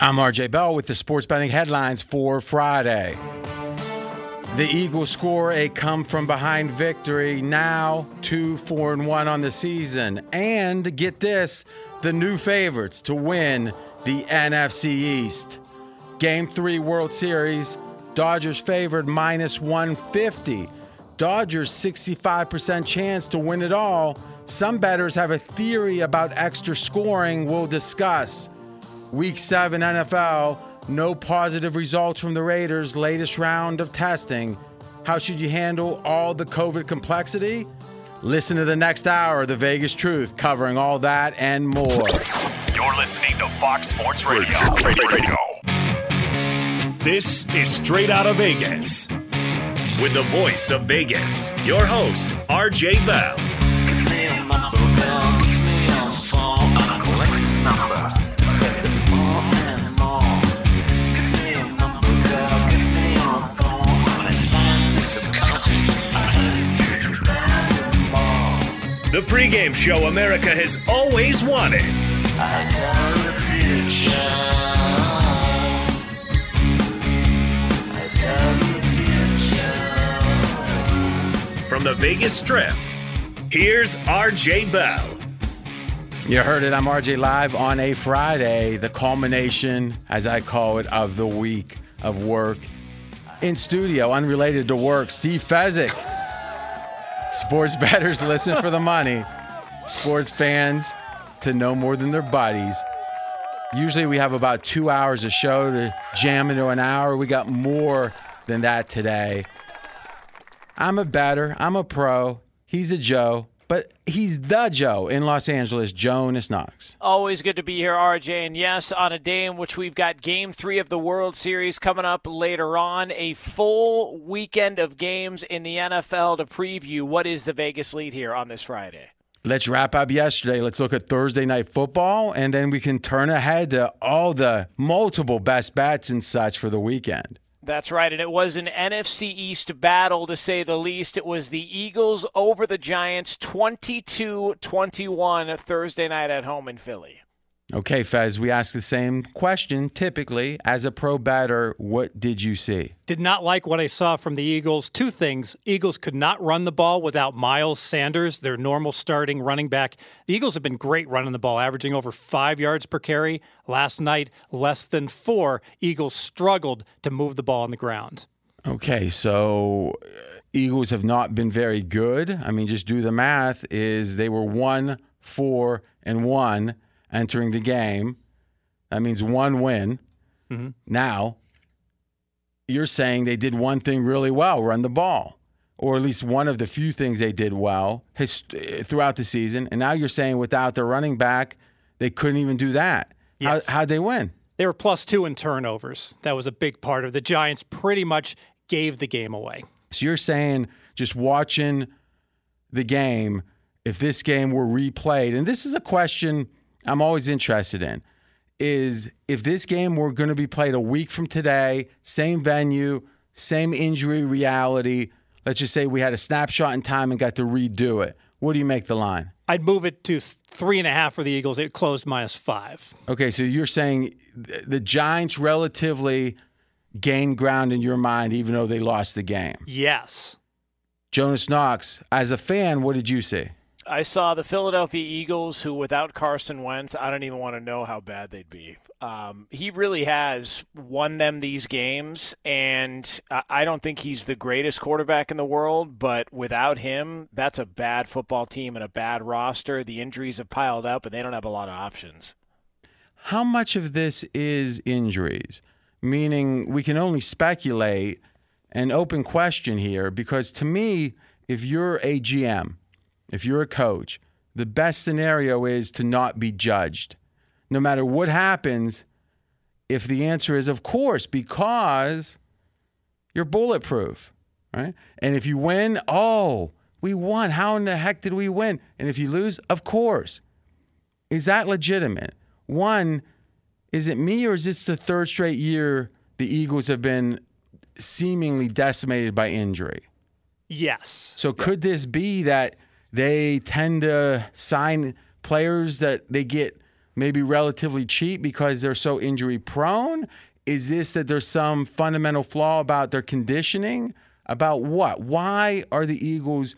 I'm RJ Bell with the sports betting headlines for Friday. The Eagles score a come from behind victory, now 2 4 and 1 on the season. And get this, the new favorites to win the NFC East. Game 3 World Series, Dodgers favored minus 150. Dodgers 65% chance to win it all. Some bettors have a theory about extra scoring we'll discuss. Week 7 NFL, no positive results from the Raiders' latest round of testing. How should you handle all the COVID complexity? Listen to the next hour of the Vegas Truth covering all that and more. You're listening to Fox Sports Radio. Radio. This is Straight Out of Vegas. With the voice of Vegas, your host, RJ Bell. The pregame show America has always wanted. From the Vegas Strip, here's RJ Bell. You heard it. I'm RJ live on a Friday, the culmination, as I call it, of the week of work. In studio, unrelated to work, Steve Fezzik. Sports bettors listen for the money. Sports fans to know more than their buddies. Usually we have about two hours of show to jam into an hour. We got more than that today. I'm a batter. I'm a pro. He's a Joe, but he's the Joe in Los Angeles, Jonas Knox. Always good to be here, RJ. And yes, on a day in which we've got game three of the World Series coming up later on, a full weekend of games in the NFL to preview. What is the Vegas lead here on this Friday? Let's wrap up yesterday. Let's look at Thursday night football, and then we can turn ahead to all the multiple best bets and such for the weekend. That's right, and it was an NFC East battle to say the least. It was the Eagles over the Giants 22 21 Thursday night at home in Philly. Okay, Fez, we ask the same question typically. As a pro batter, what did you see? Did not like what I saw from the Eagles. Two things. Eagles could not run the ball without Miles Sanders, their normal starting running back. The Eagles have been great running the ball, averaging over five yards per carry. Last night, less than four. Eagles struggled to move the ball on the ground. Okay, so uh, Eagles have not been very good. I mean, just do the math. Is they were one, four, and one entering the game. That means one win. Mm-hmm. Now, you're saying they did one thing really well run the ball, or at least one of the few things they did well his, throughout the season. And now you're saying without their running back, they couldn't even do that. Yes. How, how'd they win? They were plus two in turnovers. That was a big part of the Giants. Pretty much gave the game away. So you're saying just watching the game, if this game were replayed, and this is a question I'm always interested in, is if this game were going to be played a week from today, same venue, same injury reality, let's just say we had a snapshot in time and got to redo it, what do you make the line? I'd move it to three and a half for the Eagles. It closed minus five. Okay, so you're saying the Giants relatively gained ground in your mind, even though they lost the game. Yes. Jonas Knox, as a fan, what did you see? I saw the Philadelphia Eagles, who without Carson Wentz, I don't even want to know how bad they'd be. Um, he really has won them these games, and I- don't think he's the greatest quarterback in the world, but without him, that's a bad football team and a bad roster. The injuries have piled up, and they don't have a lot of options. How much of this is injuries? Meaning we can only speculate an open question here because to me, if you're a GM, if you're a coach, the best scenario is to not be judged. No matter what happens, if the answer is of course, because you're bulletproof, right? And if you win, oh, we won. How in the heck did we win? And if you lose, of course. Is that legitimate? One, is it me or is this the third straight year the Eagles have been seemingly decimated by injury? Yes. So could this be that they tend to sign players that they get maybe relatively cheap because they're so injury prone? Is this that there's some fundamental flaw about their conditioning? About what? Why are the Eagles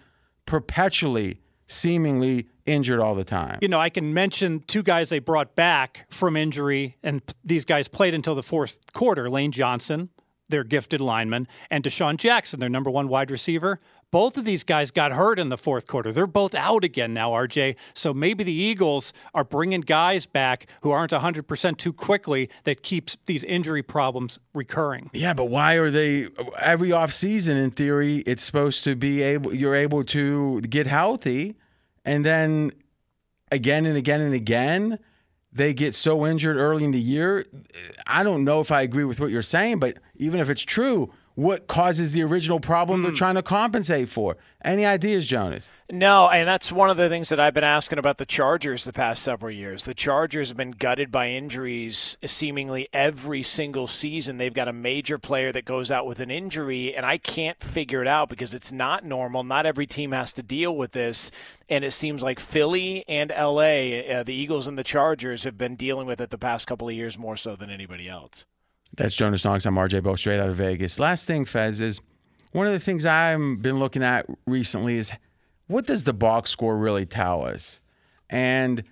perpetually seemingly injured all the time? You know, I can mention two guys they brought back from injury, and these guys played until the fourth quarter. Lane Johnson, their gifted lineman, and DeSean Jackson, their number one wide receiver. Both of these guys got hurt in the fourth quarter. They're both out again now, RJ. So maybe the Eagles are bringing guys back who aren't 100% too quickly that keeps these injury problems recurring. Yeah, but why are they every offseason in theory it's supposed to be able you're able to get healthy and then again and again and again they get so injured early in the year. I don't know if I agree with what you're saying, but even if it's true, what causes the original problem they're trying to compensate for? Any ideas, Jonas? No, and that's one of the things that I've been asking about the Chargers the past several years. The Chargers have been gutted by injuries seemingly every single season. They've got a major player that goes out with an injury, and I can't figure it out because it's not normal. Not every team has to deal with this, and it seems like Philly and LA, uh, the Eagles and the Chargers, have been dealing with it the past couple of years more so than anybody else. That's Jonas Knox. I'm RJ Bo, straight out of Vegas. Last thing, Fez, is one of the things I've been looking at recently is what does the box score really tell us? And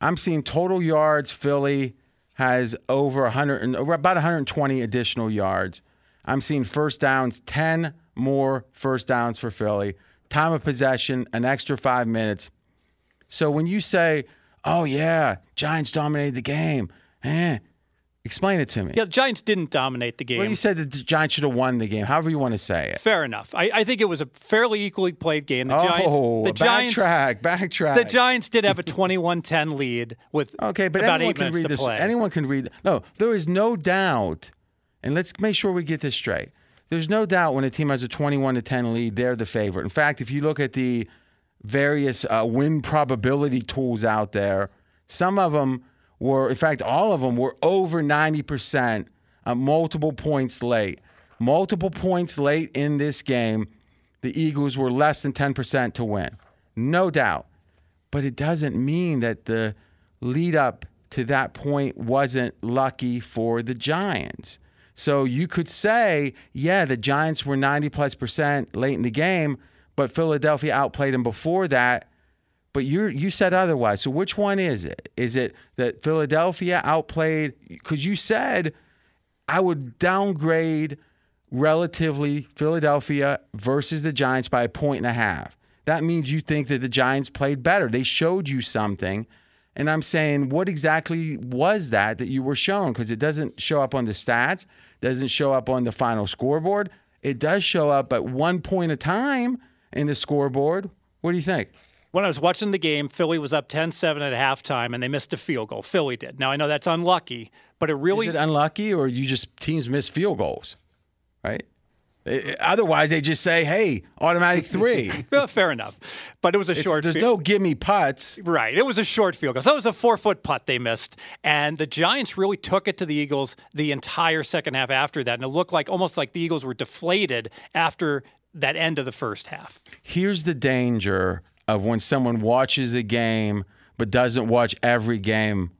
I'm seeing total yards. Philly has over 100, and- about 120 additional yards. I'm seeing first downs, 10 more first downs for Philly. Time of possession, an extra five minutes. So when you say, "Oh yeah, Giants dominated the game," eh, explain it to me. Yeah, the Giants didn't dominate the game. Well, you said that the Giants should have won the game. However you want to say it. Fair enough. I, I think it was a fairly equally played game. The oh, Giants, the Giants, backtrack, backtrack. the Giants did have a 21-10 lead with Okay, but about anyone eight can minutes read to this. play. Anyone can read. No, there is no doubt, and let's make sure we get this straight. There's no doubt when a team has a 21 to 10 lead, they're the favorite. In fact, if you look at the various uh, win probability tools out there, some of them were, in fact, all of them were over 90% uh, multiple points late. Multiple points late in this game, the Eagles were less than 10% to win. No doubt. But it doesn't mean that the lead up to that point wasn't lucky for the Giants. So you could say, yeah, the Giants were 90 plus percent late in the game, but Philadelphia outplayed them before that. But you you said otherwise. So which one is it? Is it that Philadelphia outplayed? Because you said I would downgrade relatively Philadelphia versus the Giants by a point and a half. That means you think that the Giants played better. They showed you something. And I'm saying, what exactly was that that you were shown? Because it doesn't show up on the stats, doesn't show up on the final scoreboard. It does show up at one point of time in the scoreboard. What do you think? When I was watching the game, Philly was up 10 7 at halftime and they missed a field goal. Philly did. Now, I know that's unlucky, but it really. Is it unlucky or you just teams miss field goals? Right? Eh, Otherwise, they just say, "Hey, automatic three. Well, fair enough. But it was a short It's- short There's field. no gimme putts. Right. It was a short field goal. So it was a four foot putt they missed. And the Giants really took it to the Eagles the entire second half after that. And it looked like almost like the Eagles were deflated after that end of the first half. Here's the danger of when someone watches a game but doesn't watch every game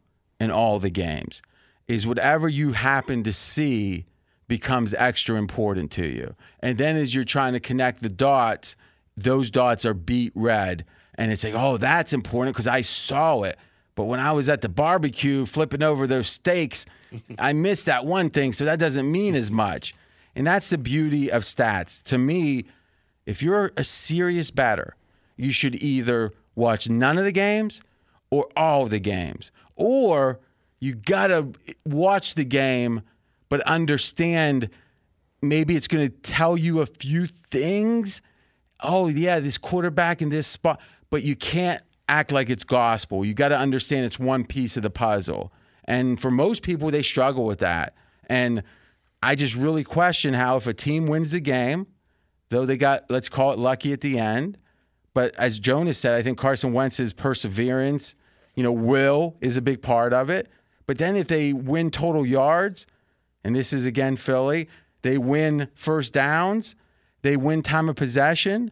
and all the games. Is whatever you happen to see becomes extra important to you. And then as you're trying to connect the dots, those dots are beat red. And it's like, oh, that's important because I saw it. But when I was at the barbecue flipping over those steaks, I missed that one thing. So that doesn't mean as much. And that's the beauty of stats. To me, if you're a serious batter, you should either watch none of the games or all the games. Or you got to watch the game, but understand maybe it's to tell you a few things. Oh, yeah, this quarterback in this spot, but you can't act like it's gospel. You got to understand it's one piece of the puzzle. And for most people, they struggle with that. And I just really question how if a team wins the game, though they got, let's call it lucky at the end, but as Jonas said, I think Carson Wentz's perseverance, you know, will is a big part of it. But then if they win total yards, and this is again Philly, they win first downs, they win time of possession,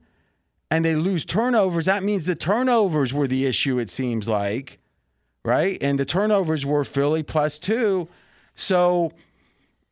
and they lose turnovers. That means the turnovers were the issue, it seems like, right? And the turnovers were Philly plus two. So,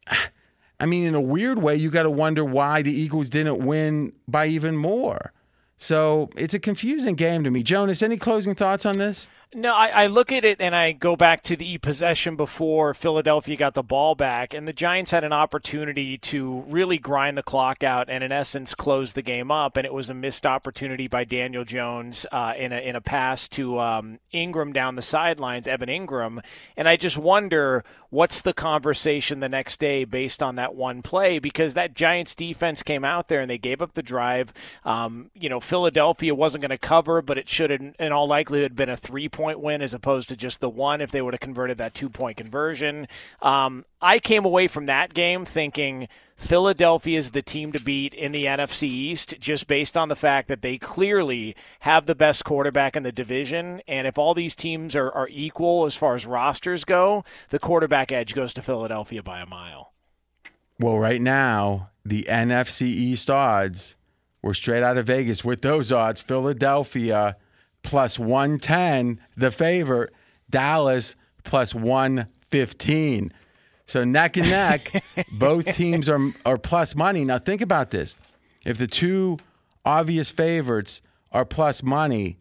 I mean, in a weird way, you got to wonder why the Eagles didn't win by even more. So it's a confusing game to me. Jonas, any closing thoughts on this? No, I, I look at it and I go back to the possession before Philadelphia got the ball back, and the Giants had an opportunity to really grind the clock out and, in essence, close the game up. And it was a missed opportunity by Daniel Jones uh, in a in a pass to um, Engram down the sidelines, Evan Engram. And I just wonder what's the conversation the next day based on that one play because that Giants defense came out there and they gave up the drive. Um, you know, Philadelphia wasn't going to cover, but it should in all likelihood, been a three point win as opposed to just the one if they would have converted that two point conversion. Um, I came away from that game thinking Philadelphia is the team to beat in the NFC East just based on the fact that they clearly have the best quarterback in the division. And if all these teams are, are equal as far as rosters go, the quarterback edge goes to Philadelphia by a mile. Well, right now, the NFC East odds were straight out of Vegas. With those odds, Philadelphia plus 110, the favorite, Dallas plus 115. So neck and neck, both teams are, are plus money. Now, think about this. If the two obvious favorites are plus money,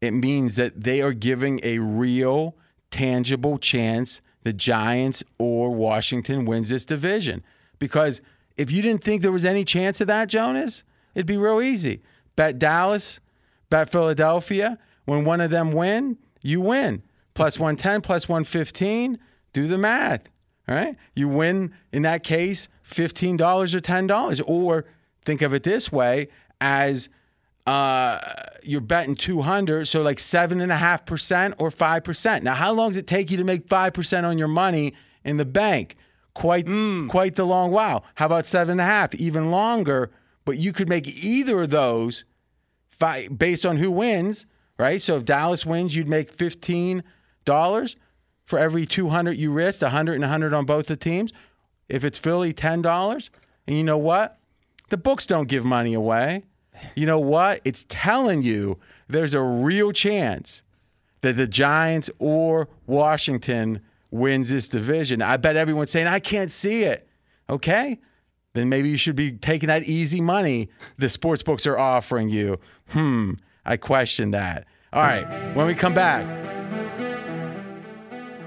it means that they are giving a real, tangible chance the Giants or Washington wins this division. Because if you didn't think there was any chance of that, Jonas, it'd be real easy. Bet Dallas, bet Philadelphia. When one of them win, you win. Plus 110, plus 115. Do the math. All right. You win in that case $15 or $10. Or think of it this way as uh, you're betting 200, so like 7.5% or 5%. Now, how long does it take you to make 5% on your money in the bank? Quite, quite the long while. How about 7.5? Even longer, but you could make either of those fi- based on who wins, right? So if Dallas wins, you'd make $15 for every 200 you risked, 100 and a 100 on both the teams. If it's Philly, $10. And you know what? The books don't give money away. You know what? It's telling you there's a real chance that the Giants or Washington wins this division. I bet everyone's saying, I can't see it. Okay. Then maybe you should be taking that easy money the sports books are offering you. Hmm. I question that. All right. When we come back,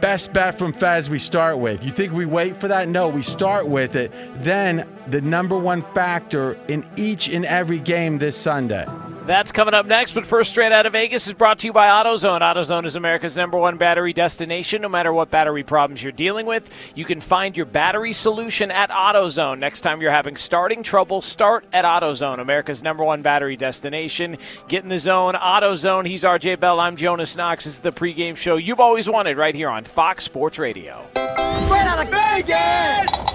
best bet from Fez we start with. You think we wait for that? No, we start with it. Then the number one factor in each and every game this Sunday. That's coming up next, but first, straight out of Vegas is brought to you by AutoZone. AutoZone is America's number one battery destination. No matter what battery problems you're dealing with, you can find your battery solution at AutoZone. Next time you're having starting trouble, start at AutoZone, America's number one battery destination. Get in the zone, AutoZone. He's RJ Bell. I'm Jonas Knox. This is the pregame show you've always wanted right here on Fox Sports Radio. Straight out of Vegas!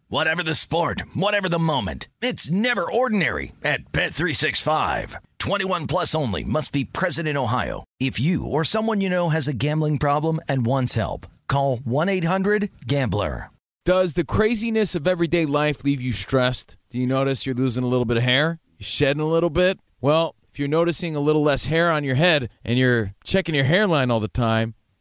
Whatever the sport, whatever the moment, it's never ordinary at Bet365. 21 plus only must be present in Ohio. If you or someone you know has a gambling problem and wants help, call 1-800-GAMBLER. Does the craziness of everyday life leave you stressed? Do you notice you're losing a little bit of hair? You're shedding a little bit? Well, if you're noticing a little less hair on your head and you're checking your hairline all the time,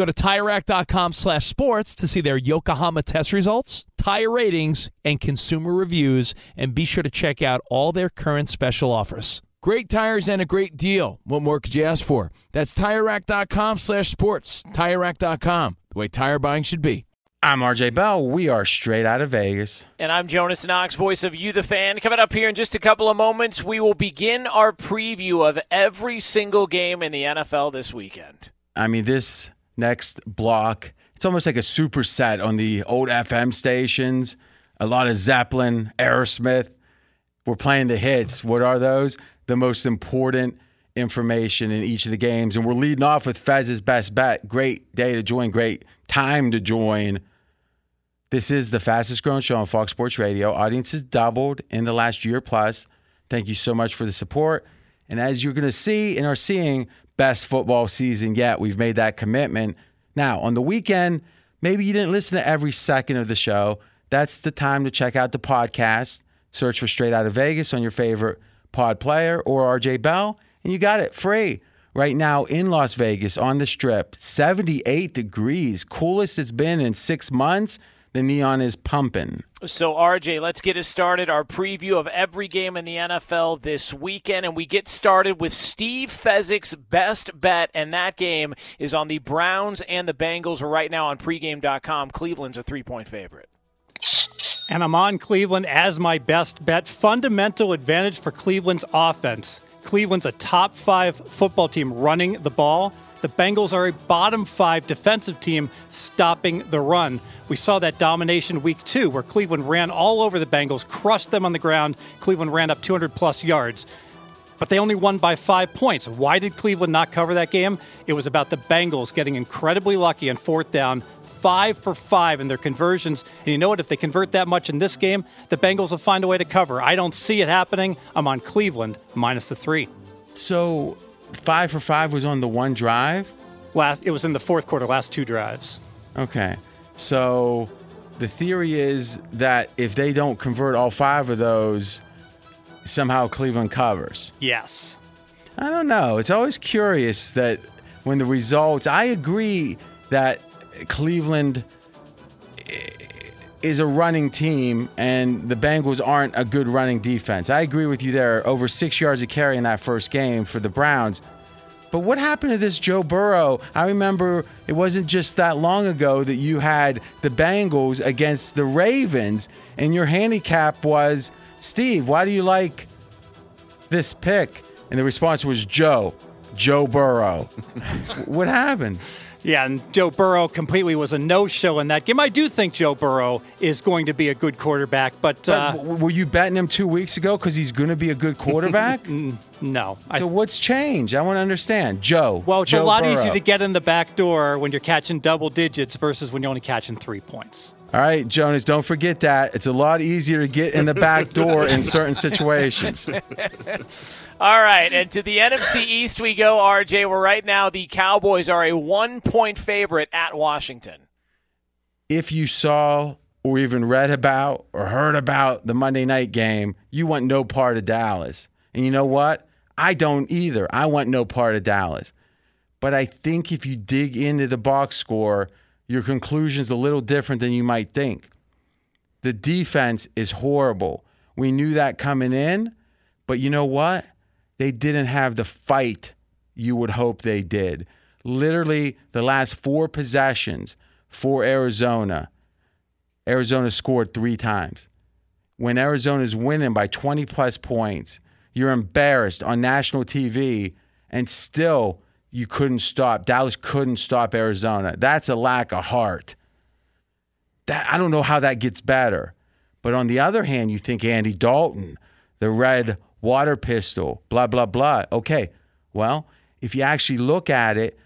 Go to TireRack.com slash sports to see their Yokohama test results, tire ratings, and consumer reviews, and be sure to check out all their current special offers. Great tires and a great deal. What more could you ask for? That's TireRack.com slash sports. TireRack.com, the way tire buying should be. I'm RJ Bell. We are straight out of Vegas. And I'm Jonas Knox, voice of You the Fan. Coming up here in just a couple of moments, we will begin our preview of every single game in the NFL this weekend. I mean, this next block. It's almost like a superset on the old FM stations. A lot of Zeppelin, Aerosmith. We're playing the hits. What are those? The most important information in each of the games. And we're leading off with Fez's best bet. Great day to join, great time to join. This is the fastest growing show on Fox Sports Radio. Audience has doubled in the last year plus. Thank you so much for the support. And as you're going to see and are seeing, best football season yet. We've made that commitment. Now, on the weekend, maybe you didn't listen to every second of the show. That's the time to check out the podcast. Search for Straight Out of Vegas on your favorite pod player or RJ Bell, and you got it free right now in Las Vegas on the strip, 78 degrees, coolest it's been in six months. The neon is pumping. So, RJ, let's get us started. Our preview of every game in the NFL this weekend. And we get started with Steve Fezzik's best bet. And that game is on the Browns and the Bengals. right now on pregame.com. Cleveland's a three point favorite. And I'm on Cleveland as my best bet. Fundamental advantage for Cleveland's offense. Cleveland's a top five football team running the ball. The Bengals are a bottom five defensive team stopping the run. We saw that domination week two, where Cleveland ran all over the Bengals, crushed them on the ground. Cleveland ran up 200 plus yards but they only won by five points. Why did Cleveland not cover that game? It was about the Bengals getting incredibly lucky on fourth down, five for five in their conversions. And you know what? If they convert that much in this game, the Bengals will find a way to cover. I don't see it happening. I'm on Cleveland minus the three. So five for five was on the one drive? Last it was in the fourth quarter, last two drives. Okay. So the theory is that if they don't convert all five of those, somehow Cleveland covers. Yes. I don't know. It's always curious that when the results, I agree that Cleveland is a running team and the Bengals aren't a good running defense. I agree with you there. Over six yards of carry in that first game for the Browns. But what happened to this Joe Burrow? I remember it wasn't just that long ago that you had the Bengals against the Ravens, and your handicap was Steve, why do you like this pick? And the response was Joe, Joe Burrow. what happened? Yeah, and Joe Burrow completely was a no-show in that game. I do think Joe Burrow is going to be a good quarterback, but, uh, but were you betting him two weeks ago because he's going to be a good quarterback? no. So what's changed? I want to understand, Joe. Well, it's Joe a lot Burrow. easier to get in the back door when you're catching double digits versus when you're only catching three points. All right, Jonas, don't forget that. It's a lot easier to get in the back door in certain situations. All right, and to the NFC East we go, RJ, where right now the Cowboys are a one point favorite at Washington. If you saw or even read about or heard about the Monday night game, you want no part of Dallas. And you know what? I don't either. I want no part of Dallas. But I think if you dig into the box score, your conclusion's a little different than you might think. The defense is horrible. We knew that coming in, but you know what? They didn't have the fight you would hope they did. Literally, the last four possessions for Arizona, Arizona scored three times. When Arizona's winning by 20 plus points, you're embarrassed on national TV, and still you couldn't stop. Dallas couldn't stop Arizona. That's a lack of heart. That I don't know how that gets better. But on the other hand, you think Andy Dalton, the red water pistol, blah blah blah. Okay. Well, if you actually look at it,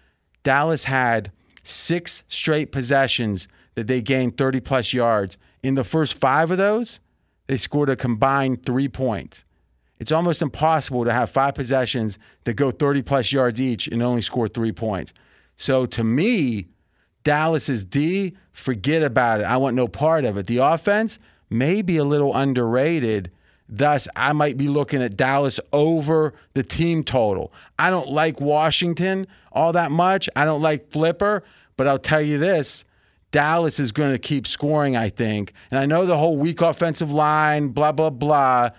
Dallas had six straight possessions that they gained 30 plus yards. In the first 5 of those, they scored a combined 3 points. It's almost impossible to have five possessions that go 30 plus yards each and only score three points. So to me, Dallas's D, forget about it. I want no part of it. The offense may be a little underrated. Thus, I might be looking at Dallas over the team total. I don't like Washington all that much. I don't like Flipper, but I'll tell you this Dallas is going to keep scoring, I think. And I know the whole weak offensive line, blah, blah, blah.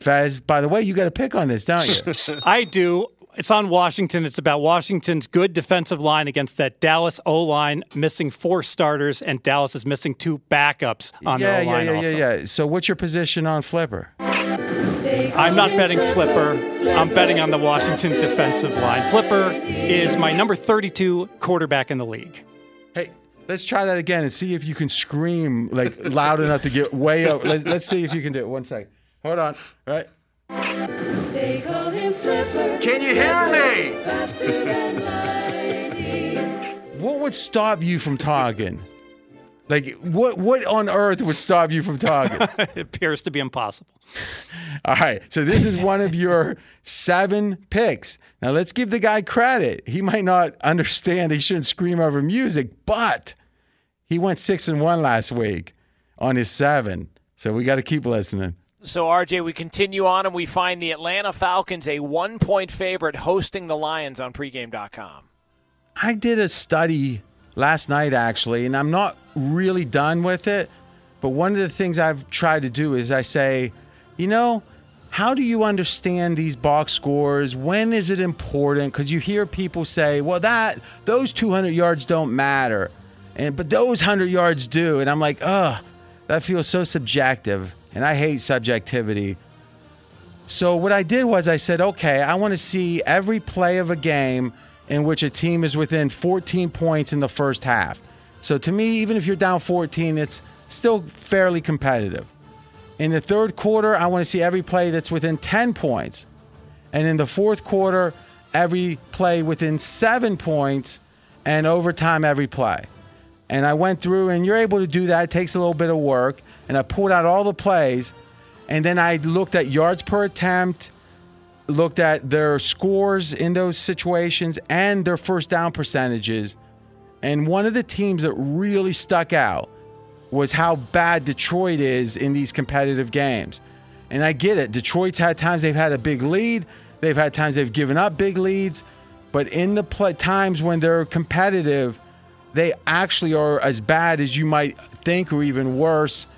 Fez, by the way, you got a pick on this, don't you? I do. It's on Washington. It's about Washington's good defensive line against that Dallas O line missing four starters, and Dallas is missing two backups on yeah, their O line. Yeah, yeah, also. yeah, yeah. So, what's your position on Flipper? I'm not betting Flipper. I'm betting on the Washington defensive line. Flipper is my number 32 quarterback in the league. Hey, let's try that again and see if you can scream like loud enough to get way up. Let's see if you can do it. One second. Hold on. All right. They call him Flipper. Can you hear me? Faster than lightning. What would stop you from talking? Like what? What on earth would stop you from talking? it appears to be impossible. All right. So this is one of your seven picks. Now let's give the guy credit. He might not understand. He shouldn't scream over music, but he went six and one last week on his seven. So we got to keep listening. So, RJ, we continue on and we find the Atlanta Falcons a one point favorite hosting the Lions on pregame.com. I did a study last night, actually, and I'm not really done with it. But one of the things I've tried to do is I say, you know, how do you understand these box scores? When is it important? Because you hear people say, well, that those 200 yards don't matter, and but those 100 yards do. And I'm like, ugh, that feels so subjective, and I hate subjectivity. So what I did was I said, okay, I want to see every play of a game in which a team is within 14 points in the first half. So to me, even if you're down 14, it's still fairly competitive. In the third quarter, I want to see every play that's within 10 points. And in the fourth quarter, every play within seven points, and overtime, every play. And I went through, and you're able to do that. It takes a little bit of work. And I pulled out all the plays, and then I looked at yards per attempt, looked at their scores in those situations, and their first down percentages. And one of the teams that really stuck out was how bad Detroit is in these competitive games. And I get it. Detroit's had times they've had a big lead, they've had times they've given up big leads, but in the times when they're competitive, they actually are as bad as you might think or even worse.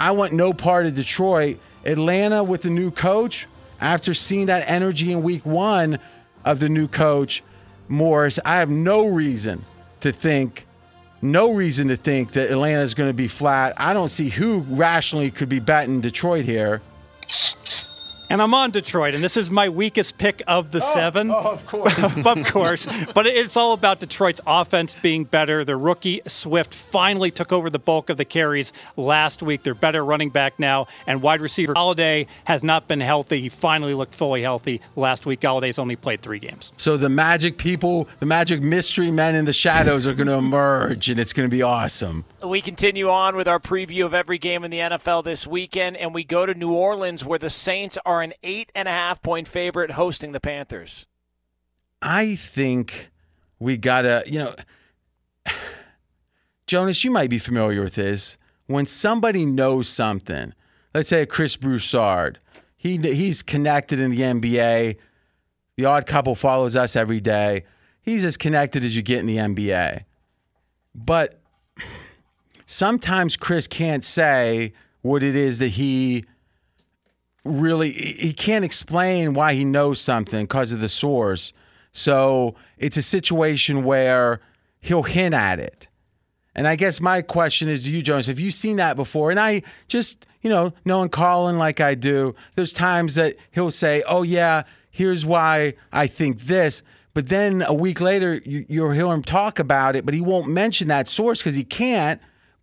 I want no part of Detroit. Atlanta with the new coach, after seeing that energy in week one of the new coach, Morris, I have no reason to think no reason to think that Atlanta is going to be flat. I don't see who rationally could be betting Detroit here. And I'm on Detroit, and this is my weakest pick of the oh, seven. Oh, of course. of course. But it's all about Detroit's offense being better. The rookie Swift finally took over the bulk of the carries last week. They're better running back now, and wide receiver Golladay has not been healthy. He finally looked fully healthy last week. Golladay's only played three games. So the magic people, the magic mystery men in the shadows are going to emerge, and it's going to be awesome. We continue on with our preview of every game in the NFL this weekend, and we go to New Orleans where the Saints are an eight and a half point favorite hosting the Panthers. I think we got to, you know, Jonas, you might be familiar with this. When somebody knows something, let's say a Chris Broussard, he, he's connected in the NBA. The odd couple follows us every day. He's as connected as you get in the NBA. But sometimes Chris can't say what it is that he really he can't explain why he knows something because of the source. So it's a situation where he'll hint at it. And I guess my question is to you, Jonas, have you seen that before? And I just, you know, knowing Colin like I do, there's times that he'll say, oh, yeah, here's why I think this. But then a week later, you, you'll hear him talk about it, but he won't mention that source because he can't.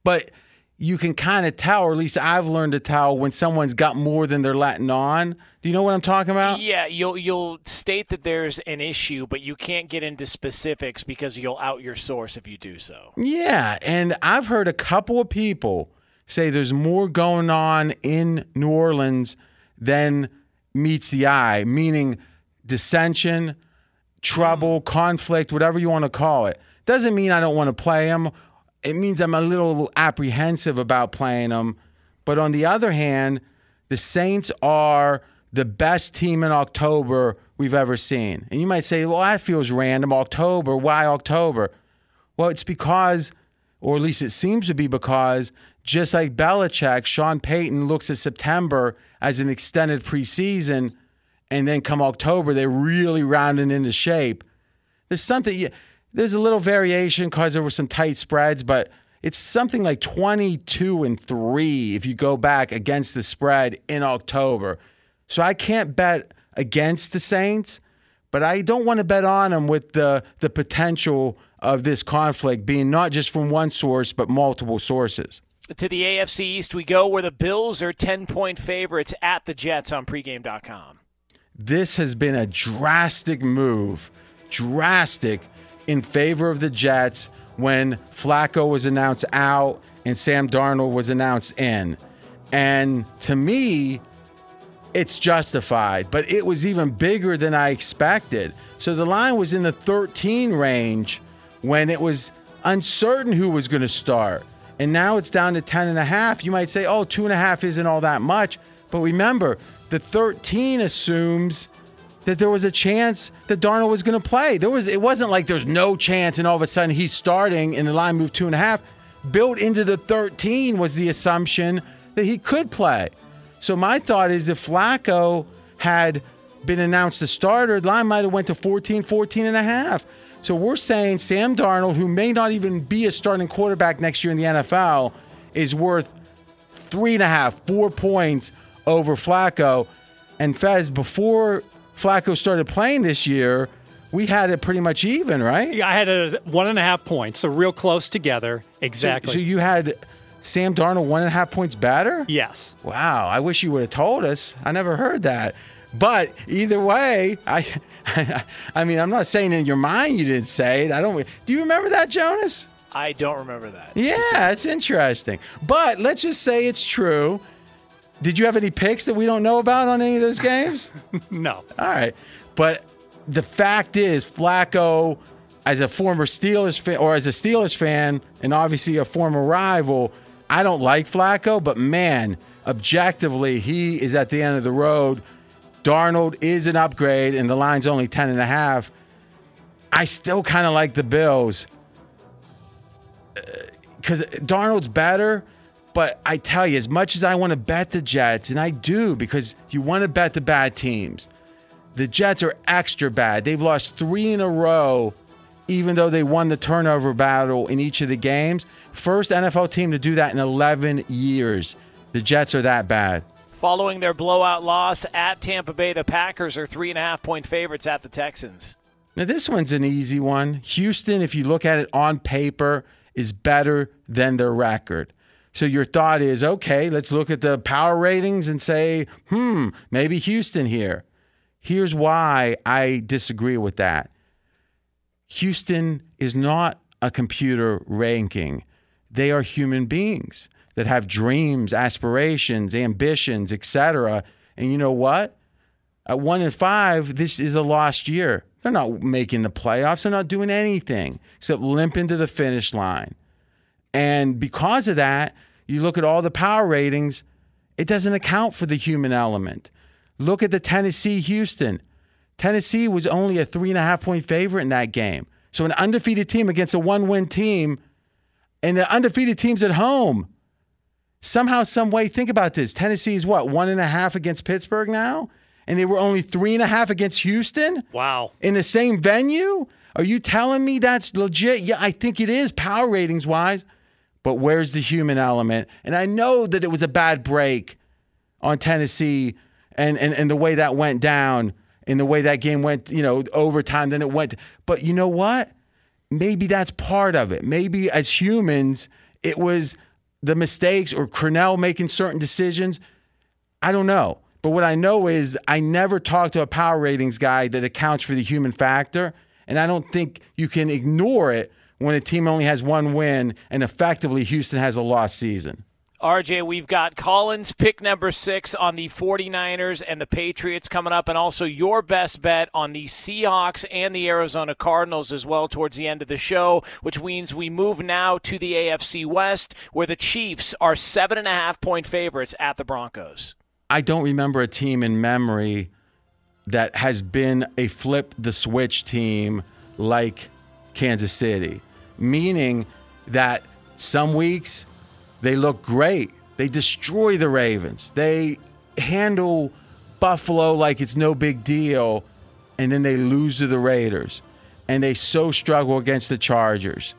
But you can kind of tell, or at least I've learned to tell when someone's got more than they're letting on. Do you know what I'm talking about? Yeah, you'll you'll state that there's an issue, but you can't get into specifics because you'll out your source if you do so. Yeah, and I've heard a couple of people say there's more going on in New Orleans than meets the eye, meaning dissension, trouble, mm-hmm. conflict, whatever you want to call it. Doesn't mean I don't want to play them. It means I'm a little apprehensive about playing them. But on the other hand, the Saints are the best team in October we've ever seen. And you might say, well, that feels random. October, why October? Well, it's because, or at least it seems to be because, just like Belichick, Sean Payton looks at September as an extended preseason, and then come October, they're really rounding into shape. There's something, there's a little variation because there were some tight spreads, but it's something like 22 and 3 if you go back against the spread in October. So I can't bet against the Saints, but I don't want to bet on them with the the potential of this conflict being not just from one source but multiple sources. To the AFC East we go where the Bills are 10 point favorites at the Jets on pregame.com. This has been a drastic move, drastic in favor of the Jets when Flacco was announced out and Sam Darnold was announced in. And to me, it's justified, but it was even bigger than I expected. So the line was in the 13 range when it was uncertain who was going to start. And now it's down to 10 and a half. You might say, oh, two and a half isn't all that much. But remember, the 13 assumes that there was a chance that Darnold was going to play. There was. It wasn't like there's no chance, and all of a sudden he's starting, and the line moved two and a half. Built into the 13 was the assumption that he could play. So my thought is if Flacco had been announced a starter, the line might have went to 14, 14 and a half. So we're saying Sam Darnold, who may not even be a starting quarterback next year in the NFL, is worth three and a half, four points over Flacco. And Fez, before Flacco started playing this year, we had it pretty much even, right? Yeah, I had a one and a half points, so real close together. Exactly. So, so you had Sam Darnold one and a half points better? yes. Wow, I wish you would have told us. I never heard that. But either way, I, I, mean, I'm not saying in your mind you didn't say it. I don't. Do you remember that, Jonas? I don't remember that. Yeah, it's interesting. But let's just say it's true. Did you have any picks that we don't know about on any of those games? No. All right. But the fact is, Flacco, as a former Steelers fan, or as a Steelers fan, and obviously a former rival, I don't like Flacco, but man, objectively, he is at the end of the road. Darnold is an upgrade, and the line's only 10 and a half. I still kind of like the Bills uh, because Darnold's better. But I tell you, as much as I want to bet the Jets, and I do because you want to bet the bad teams, the Jets are extra bad. They've lost three in a row, even though they won the turnover battle in each of the games. First NFL team to do that in 11 years. The Jets are that bad. Following their blowout loss at Tampa Bay, the Packers are three and a half point favorites at the Texans. Now, this one's an easy one. Houston, if you look at it on paper, is better than their record. So your thought is, okay, let's look at the power ratings and say, hmm, maybe Houston here. Here's why I disagree with that. Houston is not a computer ranking. They are human beings that have dreams, aspirations, ambitions, etc. And you know what? At one and five, this is a lost year. They're not making the playoffs. They're not doing anything except limp into the finish line. And because of that, you look at all the power ratings, it doesn't account for the human element. Look at the Tennessee Houston. Tennessee was only a three and a half point favorite in that game. So an undefeated team against a one win team, and the undefeated team's at home. Somehow, some way, think about this. Tennessee is what, one and a half against Pittsburgh now? And they were only three and a half against Houston? Wow. in the same venue? Are you telling me that's legit? Yeah, I think it is power ratings wise. But where's the human element? And I know that it was a bad break on Tennessee and, and, and the way that went down and the way that game went, you know, overtime, then it went. But you know what? Maybe that's part of it. Maybe as humans, it was the mistakes or Crennel making certain decisions. I don't know. But what I know is I never talked to a power ratings guy that accounts for the human factor. And I don't think you can ignore it when a team only has one win and effectively Houston has a lost season. RJ, we've got Colin's pick number six on the 49ers and the Patriots coming up, and also your best bet on the Seahawks and the Arizona Cardinals as well towards the end of the show, which means we move now to the AFC West, where the Chiefs are seven and a half point favorites at the Broncos. I don't remember a team in memory that has been a flip the switch team like Kansas City, meaning that some weeks they look great. They destroy the Ravens. They handle Buffalo like it's no big deal, and then they lose to the Raiders. And they so struggle against the Chargers.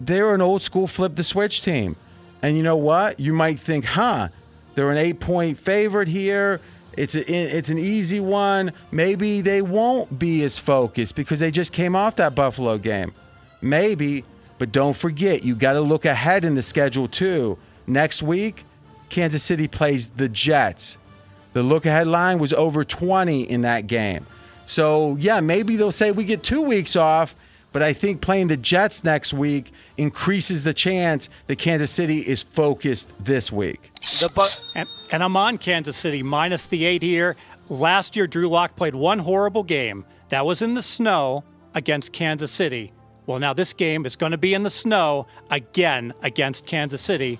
They're an old school flip the switch team. And you know what? You might think, huh, they're an eight point favorite here. It's, a, it's an easy one. Maybe they won't be as focused because they just came off that Buffalo game. Maybe, but don't forget, you got to look ahead in the schedule too. Next week, Kansas City plays the Jets. The look ahead line was over 20 in that game. So, yeah, maybe they'll say we get two weeks off, but I think playing the Jets next week increases the chance that Kansas City is focused this week. The Bu- And, and I'm on Kansas City minus the eight here. Last year, Drew Lock played one horrible game. That was in the snow against Kansas City. Well, now this game is going to be in the snow again against Kansas City.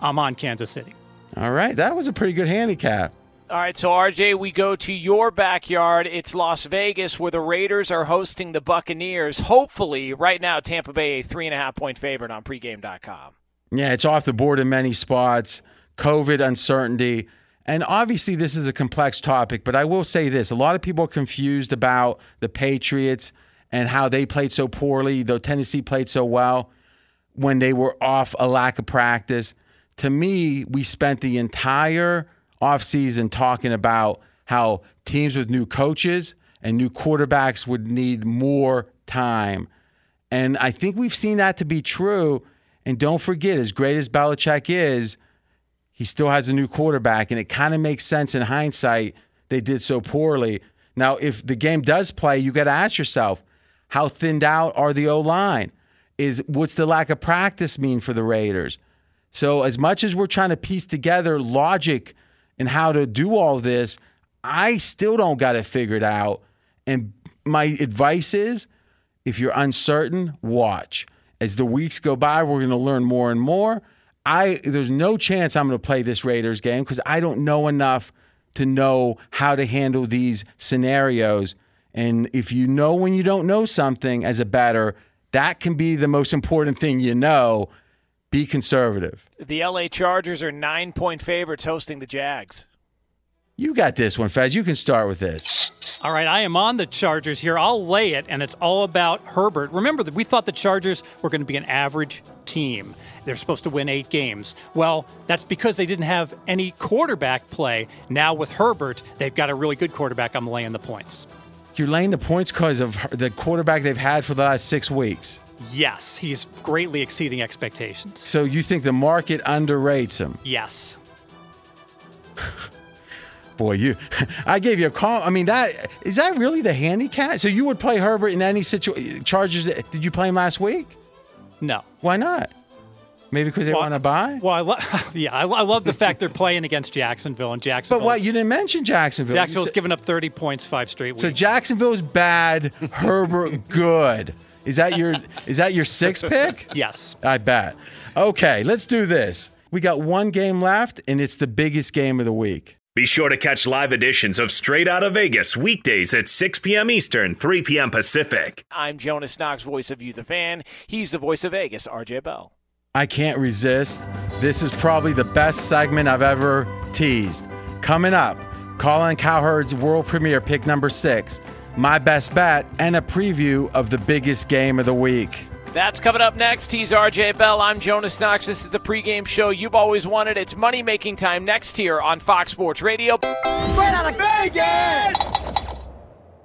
I'm on Kansas City. All right, that was a pretty good handicap. All right, so RJ, we go to your backyard. It's Las Vegas, where the Raiders are hosting the Buccaneers. Hopefully, right now, Tampa Bay a three and a half point favorite on pregame.com. Yeah, it's off the board in many spots. COVID uncertainty. And obviously, this is a complex topic, but I will say this a lot of people are confused about the Patriots and how they played so poorly, though Tennessee played so well when they were off a lack of practice. To me, we spent the entire offseason talking about how teams with new coaches and new quarterbacks would need more time. And I think we've seen that to be true. And don't forget, as great as Belichick is, he still has a new quarterback, and it kind of makes sense in hindsight they did so poorly. Now, if the game does play, you got to ask yourself, how thinned out are the O line? Is what's the lack of practice mean for the Raiders? So, as much as we're trying to piece together logic and how to do all this, I still don't got it figured out. And my advice is, if you're uncertain, watch. As the weeks go by, we're going to learn more and more. I there's no chance I'm going to play this Raiders game because I don't know enough to know how to handle these scenarios. And if you know when you don't know something as a batter, that can be the most important thing you know. Be conservative. The LA Chargers are nine point favorites hosting the Jags. You got this one, Fez. You can start with this. All right, I am on the Chargers here. I'll lay it, and it's all about Herbert. Remember that we thought the Chargers were going to be an average team. They're supposed to win eight games. Well, that's because they didn't have any quarterback play. Now with Herbert, they've got a really good quarterback. I'm laying the points. You're laying the points because of the quarterback they've had for the last six weeks. Yes, he's greatly exceeding expectations. So you think the market underrates him? Yes. Boy, you I gave you a call. I mean, that is that really the handicap? So you would play Herbert in any situation Chargers did you play him last week? No. Why not? Maybe because they Well, want to buy? Well, I lo- yeah, I, lo- I love the fact they're playing against Jacksonville, and Jacksonville. But what you didn't mention Jacksonville. Jacksonville's said- given up 30 points five straight weeks. So Jacksonville's bad, Herbert good. Is that your is that your sixth pick? Yes. I bet. Okay, let's do this. We got one game left, and it's the biggest game of the week. Be sure to catch live editions of Straight Out of Vegas weekdays at 6 p.m. Eastern, 3 p.m. Pacific. I'm Jonas Knox, voice of You the Fan. He's the voice of Vegas, RJ Bell. I can't resist. This is probably the best segment I've ever teased. Coming up, Colin Cowherd's world premiere pick number six, my best bet, and a preview of the biggest game of the week. That's coming up next. He's RJ Bell. I'm Jonas Knox. This is the pregame show you've always wanted. It's money making time next here on Fox Sports Radio. Straight out of Vegas!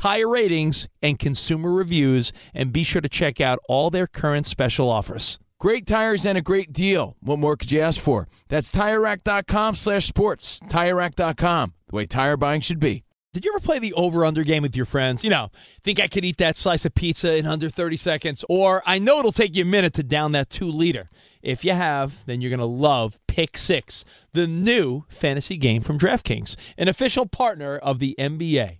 tire ratings, and consumer reviews, and be sure to check out all their current special offers. Great tires and a great deal. What more could you ask for? That's TireRack.com slash sports. TireRack.com, the way tire buying should be. Did you ever play the over under game with your friends? You know, think I could eat that slice of pizza in under 30 seconds? Or I know it'll take you a minute to down that two liter. If you have, then you're going to love Pick Six, the new fantasy game from DraftKings, an official partner of the NBA.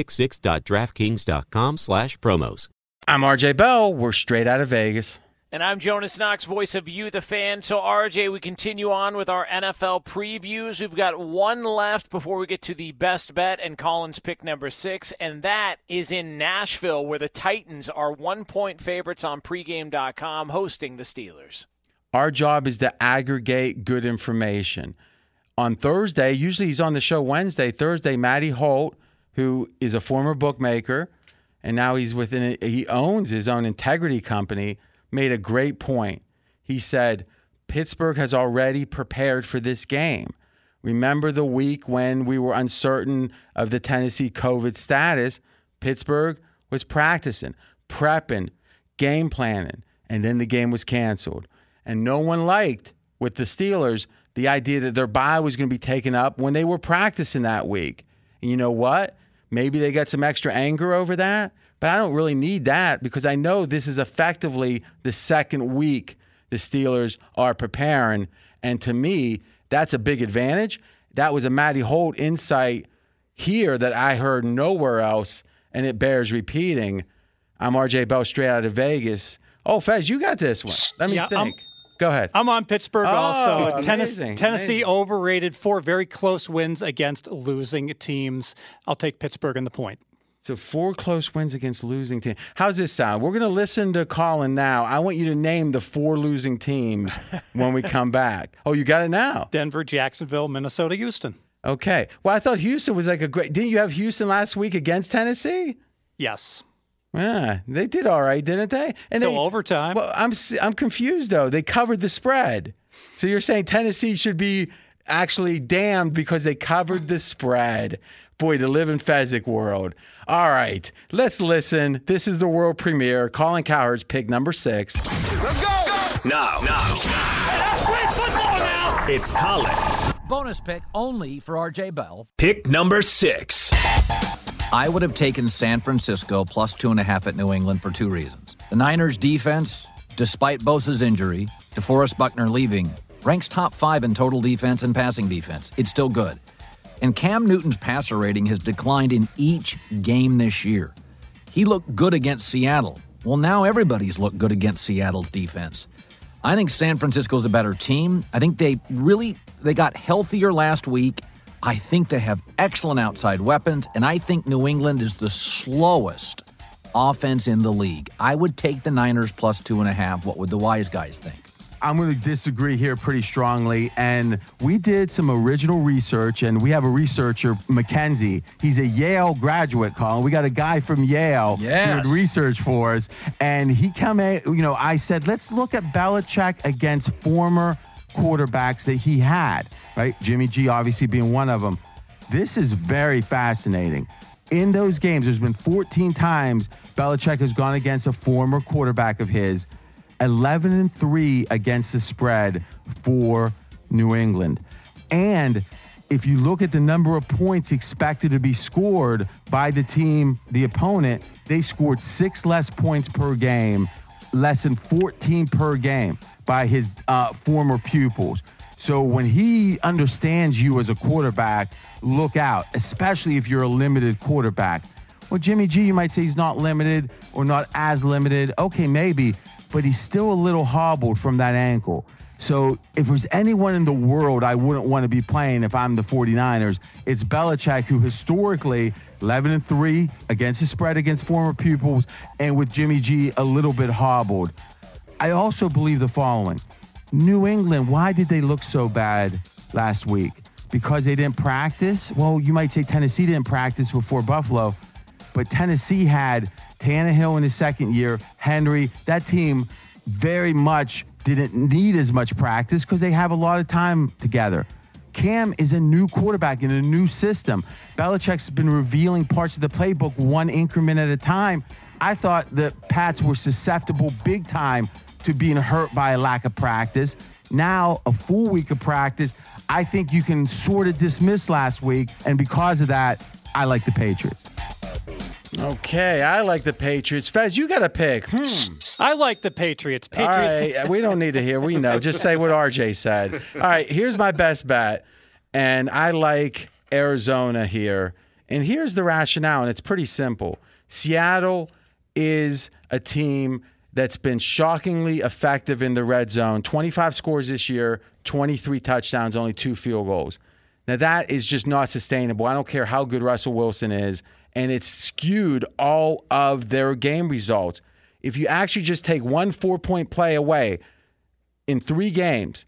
pick6.draftkings.com slash promos. I'm RJ Bell. We're straight out of Vegas. And I'm Jonas Knox, voice of you, the fan. So, RJ, we continue on with our NFL previews. We've got one left before we get to the best bet and Colin's pick number six, and that is in Nashville, where the Titans are one point favorites on pregame.com hosting the Steelers. Our job is to aggregate good information. On Thursday, usually he's on the show Wednesday. Thursday, Matty Holt, who is a former bookmaker, and now he's within he owns his own integrity company, made a great point. He said, Pittsburgh has already prepared for this game. Remember the week when we were uncertain of the Tennessee COVID status? Pittsburgh was practicing, prepping, game planning, and then the game was canceled. And no one liked with the Steelers the idea that their bye was going to be taken up when they were practicing that week. And you know what? Maybe they got some extra anger over that, but I don't really need that because I know this is effectively the second week the Steelers are preparing. And to me, that's a big advantage. That was a Matty Holt insight here that I heard nowhere else, and it bears repeating. I'm RJ Bell straight out of Vegas. Oh, Fez, you got this one. Let me Yeah, I'm- think. Go ahead. I'm on Pittsburgh Oh, also. Tennessee, amazing, Tennessee amazing. overrated. Four very close wins against losing teams. I'll take Pittsburgh in the point. So four close wins against losing teams. How's this sound? We're going to listen to Colin now. I want you to name the four losing teams when we come back. Oh, you got it now. Denver, Jacksonville, Minnesota, Houston. Okay. Well, I thought Houston was like a great. Didn't you have Houston last week against Tennessee? Yes. Yeah, they did all right, didn't they? And Till they, overtime. Well, I'm s- I'm confused though. They covered the spread. So you're saying Tennessee should be actually damned because they covered the spread. Boy, to live in Fezzik world. All right, let's listen. This is the world premiere. Colin Cowherd's pick number six. Let's go. Now, now. that's great football now. It's Colin's. Bonus pick only for RJ Bell. Pick number six. I would have taken San Francisco plus two and a half at New England for two reasons. The Niners' defense, despite Bosa's injury, DeForest Buckner leaving, ranks top five in total defense and passing defense. It's still good. And Cam Newton's passer rating has declined in each game this year. He looked good against Seattle. Well, now everybody's looked good against Seattle's defense. I think San Francisco's a better team. I think they really they got healthier last week. I think they have excellent outside weapons, and I think New England is the slowest offense in the league. I would take the Niners plus two and a half. What would the wise guys think? I'm going to disagree here pretty strongly. And we did some original research, and we have a researcher, Mackenzie. He's a Yale graduate, Colin. We got a guy from Yale Yes. doing research for us. And he come in, you know, I said, let's look at Belichick against former quarterbacks that he had, right? Jimmy G obviously being one of them. This is very fascinating. In those games, there's been 14 times Belichick has gone against a former quarterback of his, 11 and 3 against the spread for New England. And if you look at the number of points expected to be scored by the team, the opponent, they scored six less points per game, less than 14 per game by his uh, former pupils. So when he understands you as a quarterback, look out, especially if you're a limited quarterback. Well, Jimmy G, you might say he's not limited or not as limited. Okay, maybe, but he's still a little hobbled from that ankle. So if there's anyone in the world I wouldn't want to be playing if I'm the 49ers, it's Belichick, who historically 11 and 3 against the spread against former pupils, and with Jimmy G a little bit hobbled. I also believe the following New England, why did they look so bad last week? Because they didn't practice? Well, you might say Tennessee didn't practice before Buffalo, but Tennessee had Tannehill in his second year, Henry. That team very much didn't need as much practice because they have a lot of time together. Cam is a new quarterback in a new system. Belichick's been revealing parts of the playbook one increment at a time. I thought the Pats were susceptible big time to being hurt by a lack of practice. Now, a full week of practice, I think you can sort of dismiss last week. And because of that, I like the Patriots. Okay, I like the Patriots. Fez, you got to pick. Hmm. I like the Patriots. Patriots. All right, we don't need to hear. We know. Just say what RJ said. All right, here's my best bet, and I like Arizona here. And here's the rationale, and it's pretty simple. Seattle is a team that's been shockingly effective in the red zone. 25 scores this year, 23 touchdowns, only two field goals. Now that is just not sustainable. I don't care how good Russell Wilson is, and it's skewed all of their game results. If you actually just take one four-point play away in three games,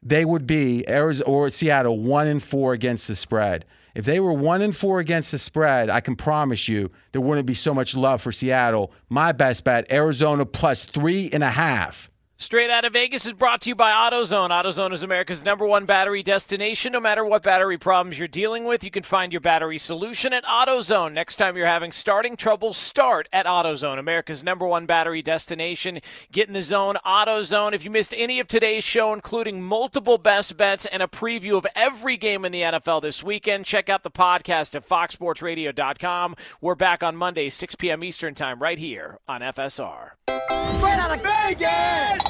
they would be Arizona or Seattle one and four against the spread. If they were one and four against the spread, I can promise you there wouldn't be so much love for Seattle. My best bet: Arizona plus three and a half. Straight out of Vegas is brought to you by AutoZone. AutoZone is America's number one battery destination. No matter what battery problems you're dealing with, you can find your battery solution at AutoZone. Next time you're having starting trouble, start at AutoZone, America's number one battery destination. Get in the zone, AutoZone. If you missed any of today's show, including multiple best bets and a preview of every game in the NFL this weekend, check out the podcast at foxsportsradio.com. We're back on Monday, 6 p.m. Eastern Time, right here on FSR. Straight out of Vegas!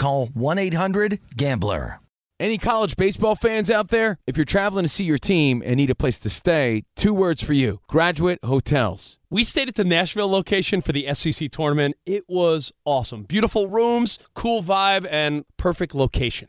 call 1-800-GAMBLER. Any college baseball fans out there? If you're traveling to see your team and need a place to stay, two words for you Graduate Hotels. We stayed at the Nashville location for the SEC tournament. It was awesome. Beautiful rooms, cool vibe, and perfect location.